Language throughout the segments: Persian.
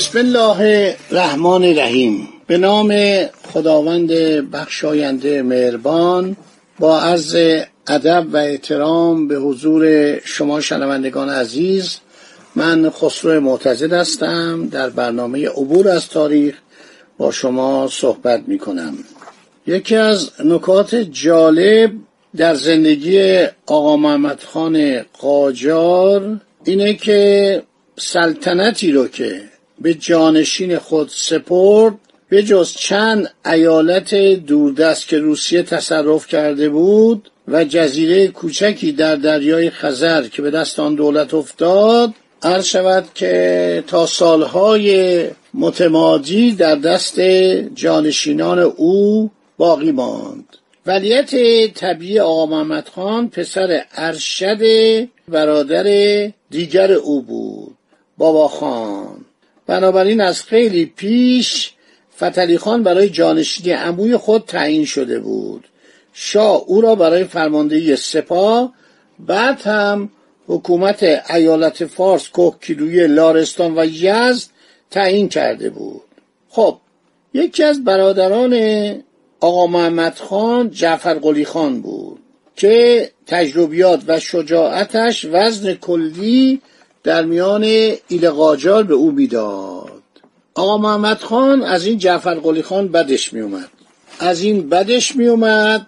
بسم الله الرحمن الرحیم. به نام خداوند بخشاینده مهربان با عرض ادب و احترام به حضور شما شنوندگان عزیز من خسرو معتزد هستم در برنامه عبور از تاریخ با شما صحبت می کنم یکی از نکات جالب در زندگی آقا محمد خان قاجار اینه که سلطنتی رو که به جانشین خود سپرد به جز چند ایالت دوردست که روسیه تصرف کرده بود و جزیره کوچکی در دریای خزر که به دست آن دولت افتاد عرض شود که تا سالهای متمادی در دست جانشینان او باقی ماند. ولیت طبیعی آقا محمد خان پسر ارشد برادر دیگر او بود. بابا خان. بنابراین از خیلی پیش فتلی خان برای جانشینی عموی خود تعیین شده بود. شاه او را برای فرماندهی سپاه بعد هم حکومت ایالت فارس کوکیلوی لارستان و یزد تعیین کرده بود. خب یکی از برادران آقا محمد خان جعفر قلی خان بود که تجربیات و شجاعتش وزن کلی در میان ایل قاجار به او می‌داد. آقا محمد خان از این جعفر قلی خان بدش می اومد از این بدش می اومد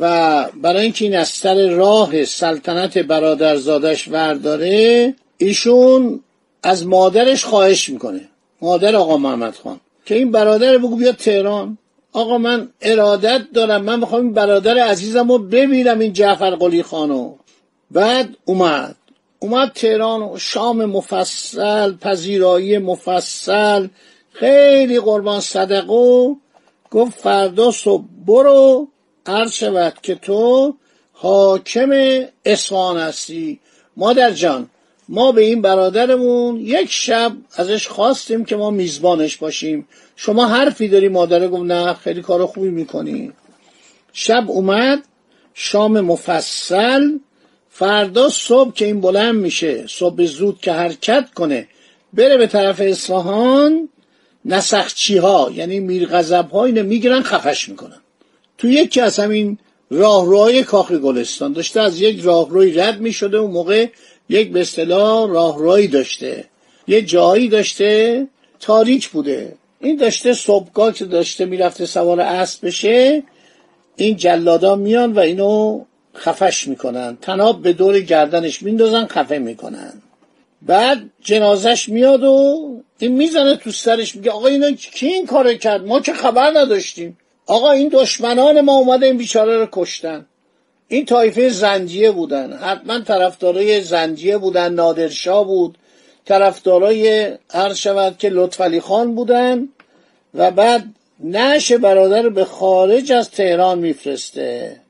و برای اینکه این از سر راه سلطنت برادرزادش ورداره ایشون از مادرش خواهش می‌کنه. مادر آقا محمد خان که این برادر بگو بیا تهران. آقا من ارادت دارم من می‌خوام این برادر عزیزم رو ببینم این جعفر قلی خانو. بعد اومد. اومد تهران و شام مفصل پذیرایی مفصل خیلی قربان صدقه گفت فردا صبح برو عرض شود که تو حاکم اصفهان هستی. مادر جان ما به این برادرمون یک شب ازش خواستیم که ما میزبانش باشیم. شما حرفی داری مادره گفت نه خیلی کار خوبی می‌کنی. شب اومد شام مفصل فردا صبح که این بلند میشه صبح زود که حرکت کنه بره به طرف اصفهان نسخچی ها یعنی میرغضب ها اینو می‌گیرن خفش می‌کنن. تو یکی از همین راهروهای کاخ گلستان داشته از یک راهروی رد می‌شده اون موقع یک به اصطلاح راهروی داشته. یه جایی داشته تاریک بوده. این داشته صبحگاه که داشته می‌رفته سوار اسب بشه این جلادا میان و اینو خفش می‌کنن. تناب به دور گردنش میندازن خفه می‌کنن. بعد جنازش میاد و این می‌زنه تو سرش میگه آقا اینا کی این کار کرد؟ ما که خبر نداشتیم. آقا این دشمنان ما اومده این بیچاره رو کشتن. این طایفه زنجیه بودن. حتما طرفدارای زنجیه بودن نادرشاه بود. طرفدارای هر شود که لطفعلی خان بودن. و بعد نش برادر به خارج از تهران میفرسته.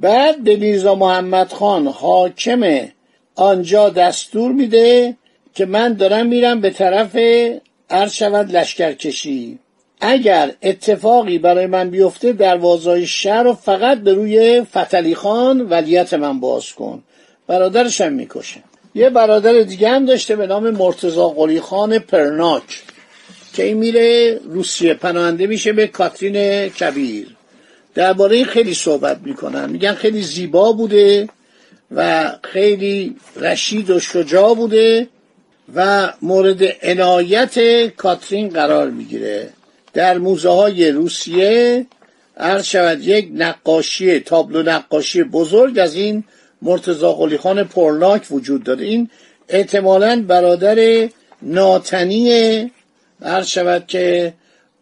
بعد به میرزا محمد خان حاکم آنجا دستور میده که من دارم میرم به طرف عرض شود لشکرکشی. اگر اتفاقی برای من بیفته دروازای شهر رو فقط به روی فتلی خان ولیت من باز کن. برادرش هم می‌کشه. یه برادر دیگه هم داشته به نام مرتزا قلی خان پرناک که این میره روسیه پناهنده میشه به کاترین کبیر. درباره این خیلی صحبت می‌کنن. میگن خیلی زیبا بوده و خیلی رشید و شجاع بوده و مورد عنایت کاترین قرار می‌گیره. در موزه های روسیه عرض شود یک نقاشی تابلو نقاشی بزرگ از این مرتزا قلی خان پرناک وجود داره. این احتمالا برادر ناتنی عرض شود که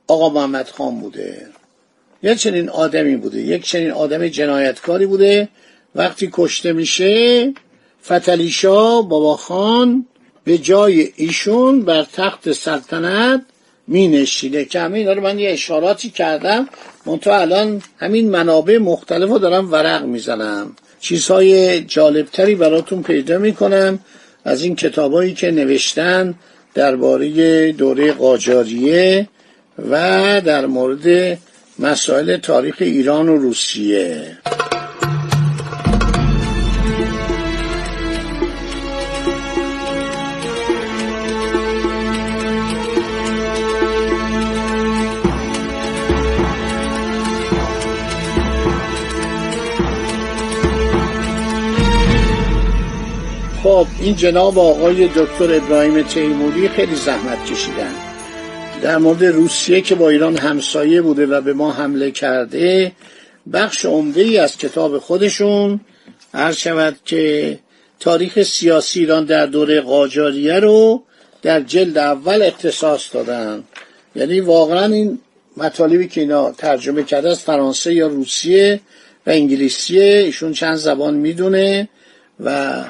آقا محمد خان بوده. یک چنین آدمی بوده یک چنین آدم جنایتکاری بوده. وقتی کشته میشه فتلیشا بابا خان به جای ایشون بر تخت سلطنت می نشیده که همه اینا رو من یه اشاراتی کردم منتها الان همین منابع مختلف رو دارم ورق می‌زنم. چیزهای جالبتری براتون پیدا می‌کنم از این کتابایی که نوشتن درباره دوره قاجاریه و در مورد مسائل تاریخ ایران و روسیه. خب این جناب آقای دکتر ابراهیم تیموری خیلی زحمت کشیدن. در مورد روسیه که با ایران همسایه بوده و به ما حمله کرده بخش عمده ای از کتاب خودشون هر شود که تاریخ سیاسی ایران در دوره قاجاریه رو در جلد اول اختصاص دادن. یعنی واقعا این مطالبی که اینا ترجمه کرده از فرانسه یا روسیه و انگلیسیه ایشون چند زبان می‌دونه و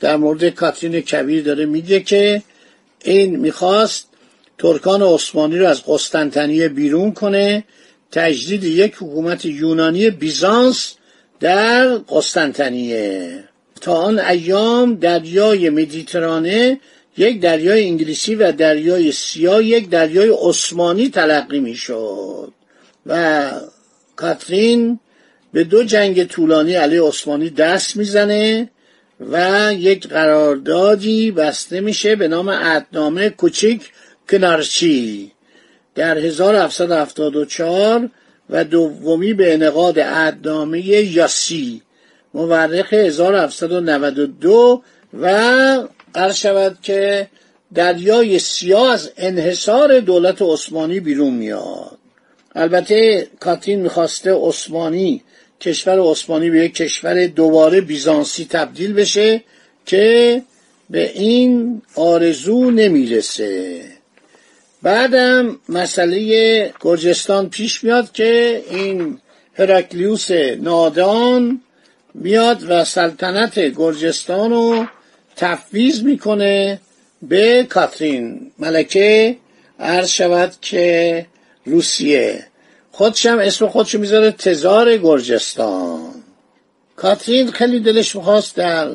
در مورد کاترین کبیر داره میگه که این می‌خواست ترکان عثمانی رو از قسطنطنیه بیرون کنه. تجدید یک حکومت یونانی بیزانس در قسطنطنیه. تا آن ایام دریای مدیترانه یک دریای انگلیسی و دریای سیاه یک دریای عثمانی تلقی می‌شد. و کاترین به دو جنگ طولانی علیه عثمانی دست می‌زنه و یک قراردادی بسته میشه به نام عدنامه کوچیک کنارچی در 1774 و دومی به انقاد عدنامه یاسی مورخ 1792 و قرار شود که دریای سیاه از انحصار دولت عثمانی بیرون میاد. البته کاتین می‌خواسته عثمانی کشور عثمانی به یک کشور دوباره بیزانسی تبدیل بشه که به این آرزو نمی‌رسه. بعدم مسئله گرجستان پیش میاد که این هرکلیوس نادان میاد و سلطنت گرجستان رو تفویض می‌کنه به کاترین ملکه عرض شود که روسیه. خودشم اسم خودشو می‌ذاره تزار گرجستان. کاترین خیلی دلش می‌خواست در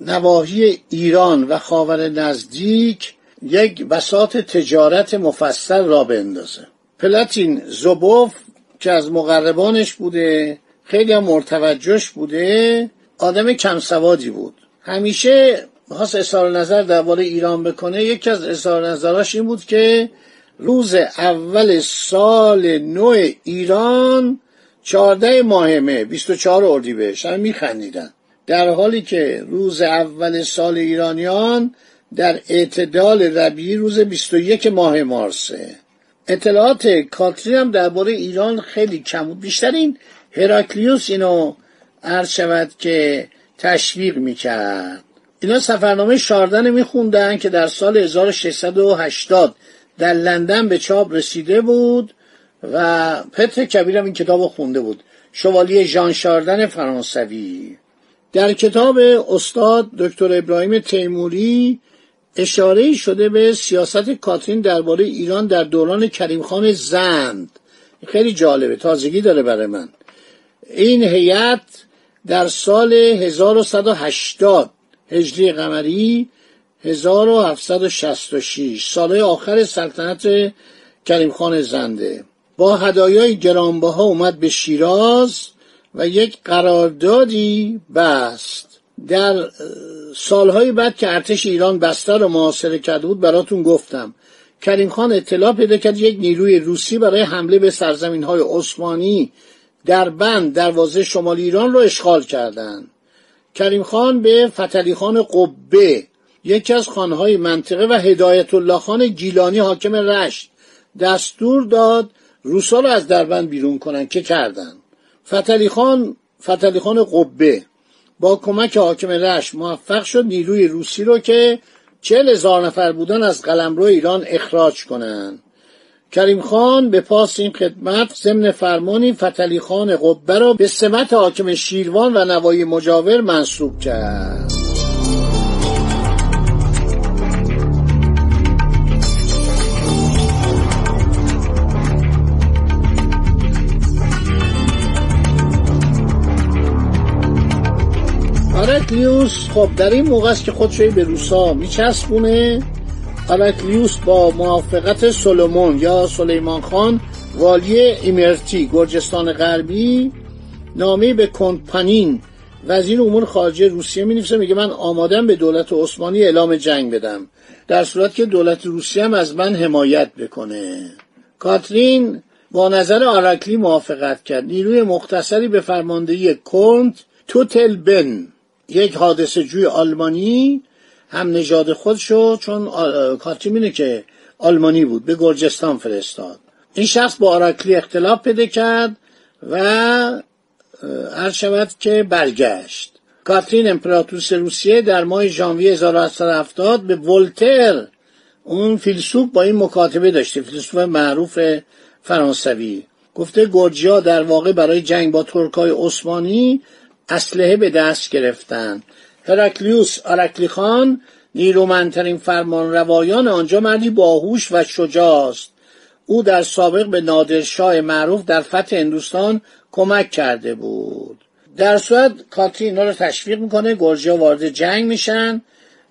نواحی ایران و خاور نزدیک یک بساط تجارت مفصل را بندازه. پلاتین زوبوف که از مقربانش بوده خیلی هم مرتوجهش بوده آدم کم سوادی بود. همیشه می‌خواست اظهار نظر درباره ایران بکنه یکی از اظهار نظراش این بود که روز اول سال نو ایران چهارده ماهمه 24 اردیبهشت هم میخندیدن. در حالی که روز اول سال ایرانیان در اعتدال ربیعی روز 21 ماه مارسه. اطلاعات کاترین هم درباره ایران خیلی کم بود. بیشتر این هراکلیوس اینو عرض شود که تشویق می‌کرد. اینا سفرنامه شاردن میخوندن که در سال 1680 در لندن به چاپ رسیده بود و پتر کبیرم این کتاب خونده بود. شوالیه ژان شاردن فرانسوی. در کتاب استاد دکتر ابراهیم تیموری اشاره شده به سیاست کاترین درباره ایران در دوران کریم خان زند. خیلی جالبه تازگی داره برای من. این هیئت در سال 1180 هجری قمری 1766 ساله آخر سلطنت کریم خان زنده. با هدایای گرانبها اومد به شیراز و یک قراردادی بست. در سالهای بعد که ارتش ایران بستر رو محاصره کرده بود براتون گفتم. کریم خان اطلاع پیدا کرد یک نیروی روسی برای حمله به سرزمین های عثمانی در بند دروازه شمال ایران رو اشغال کردند. کریم خان به فتلی خان قبه یکی از خانهای منطقه و هدایت الله خان گیلانی حاکم رشت دستور داد روسا رو از دربند بیرون کنن. که کردن؟ فتلی خان فتلی خان قبه. با کمک حاکم رشت موفق شد نیروی روسی رو که چهل هزار نفر بودن از قلمرو ایران اخراج کنند کریم خان به پاس این خدمت ضمن فرمانی فتلی خان قبه را به سمت حاکم شیروان و نوای مجاور منصوب کرد. آرکلیوس خب در این موقع است که خودشوی به روسا میچسبونه. آرکلیوس با موافقت سولومون یا سلیمان خان والی ایمرتی گرجستان غربی نامه به کنت پانین. وزیر امور خارجه روسیه می میگه من آمادم به دولت عثمانی اعلام جنگ بدم. در صورت که دولت روسیه هم از من حمایت بکنه. کاترین با نظر آرکلی موافقت کرد. نیروی مختصری به فرماندهی کنت توتل بن یک حادثه جوی آلمانی هم نژاد شد چون کاترین اینه که آلمانی بود به گرجستان فرستاد. این شخص با آرکلی اختلاف پیدا کرد و هر شود که برگشت. کاترین امپراتوریس روسیه در ماه ژانویه 1870 به ولتر اون فیلسوف با این مکاتبه داشته فیلسوف معروف فرانسوی. گفته گرجیا در واقع برای جنگ با ترکای عثمانی اسلحه به دست گرفتند هرکلیوس آرکلی خان نیرومندترین فرمان روایان آنجا مردی باهوش و شجاع است او در سابق به نادرشاه معروف در فتح هندوستان کمک کرده بود. در صورت کاتری اینا رو تشویق می‌کنه گرجیا وارد جنگ میشن.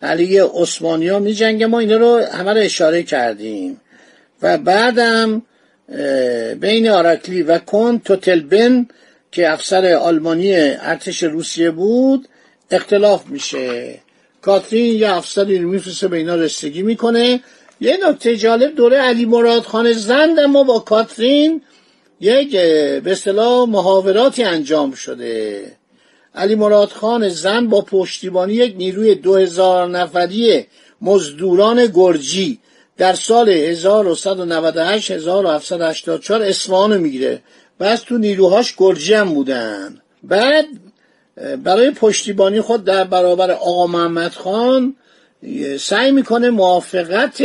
علیه عثمانی ها می ما اینا رو همه رو اشاره کردیم. و بعدم بین آرکلی و کن توتلبن که افسر آلمانی ارتش روسیه بود اختلاف میشه. کاترین یه افسری رو میفرسته به اینا رسیدگی می‌کنه. یه نکته جالب دوره علی مراد خان زند اما با کاترین یک به اصطلاح محاوراتی انجام شده. علی مراد خان زن با پشتیبانی یک نیروی دو هزار نفری مزدوران گرجی در سال 1198 1784 اصفهان می‌گیره. بس تو نیروهاش گرجی هم بودن. بعد برای پشتیبانی خود در برابر آقا محمد خان سعی می‌کنه موافقت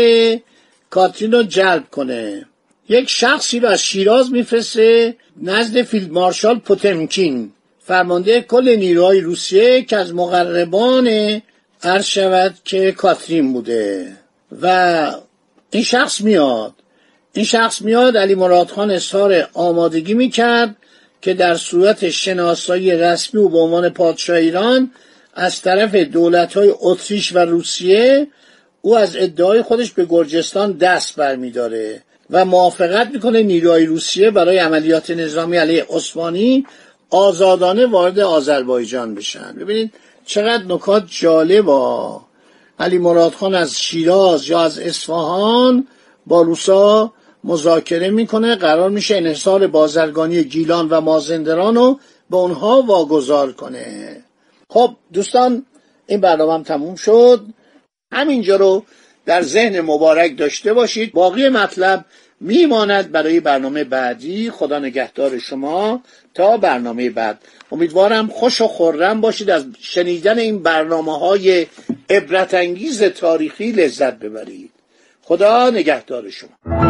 کاترین رو جلب کنه. یک شخصی رو از شیراز میفرسته نزد فیلد مارشال پوتمکین فرمانده کل نیروهای روسیه که از مقربان عرض شود که کاترین بوده. و این شخص میاد. این شخص میاد علی مراد خان اظهار آمادگی می‌کرد که در صورت شناسایی رسمی و به عنوان پادشاه ایران از طرف دولت های اتریش و روسیه او از ادعای خودش به گرجستان دست برمیداره و موافقت می‌کنه نیروهای روسیه برای عملیات نظامی علیه عثمانی آزادانه وارد آذربایجان بشن. ببینید چقدر نکات جالبا علی مراد خان از شیراز یا از اصفهان با روسا مذاکره می‌کنه قرار میشه انحصار بازرگانی گیلان و مازندران رو به اونها واگذار کنه. خب دوستان این برنامه هم تموم شد. همینجا رو در ذهن مبارک داشته باشید. باقی مطلب میماند برای برنامه بعدی. خدا نگهدار شما تا برنامه بعد. امیدوارم خوش و خورم باشید. از شنیدن این برنامه های عبرتانگیز تاریخی لذت ببرید. خدا نگهدار شما.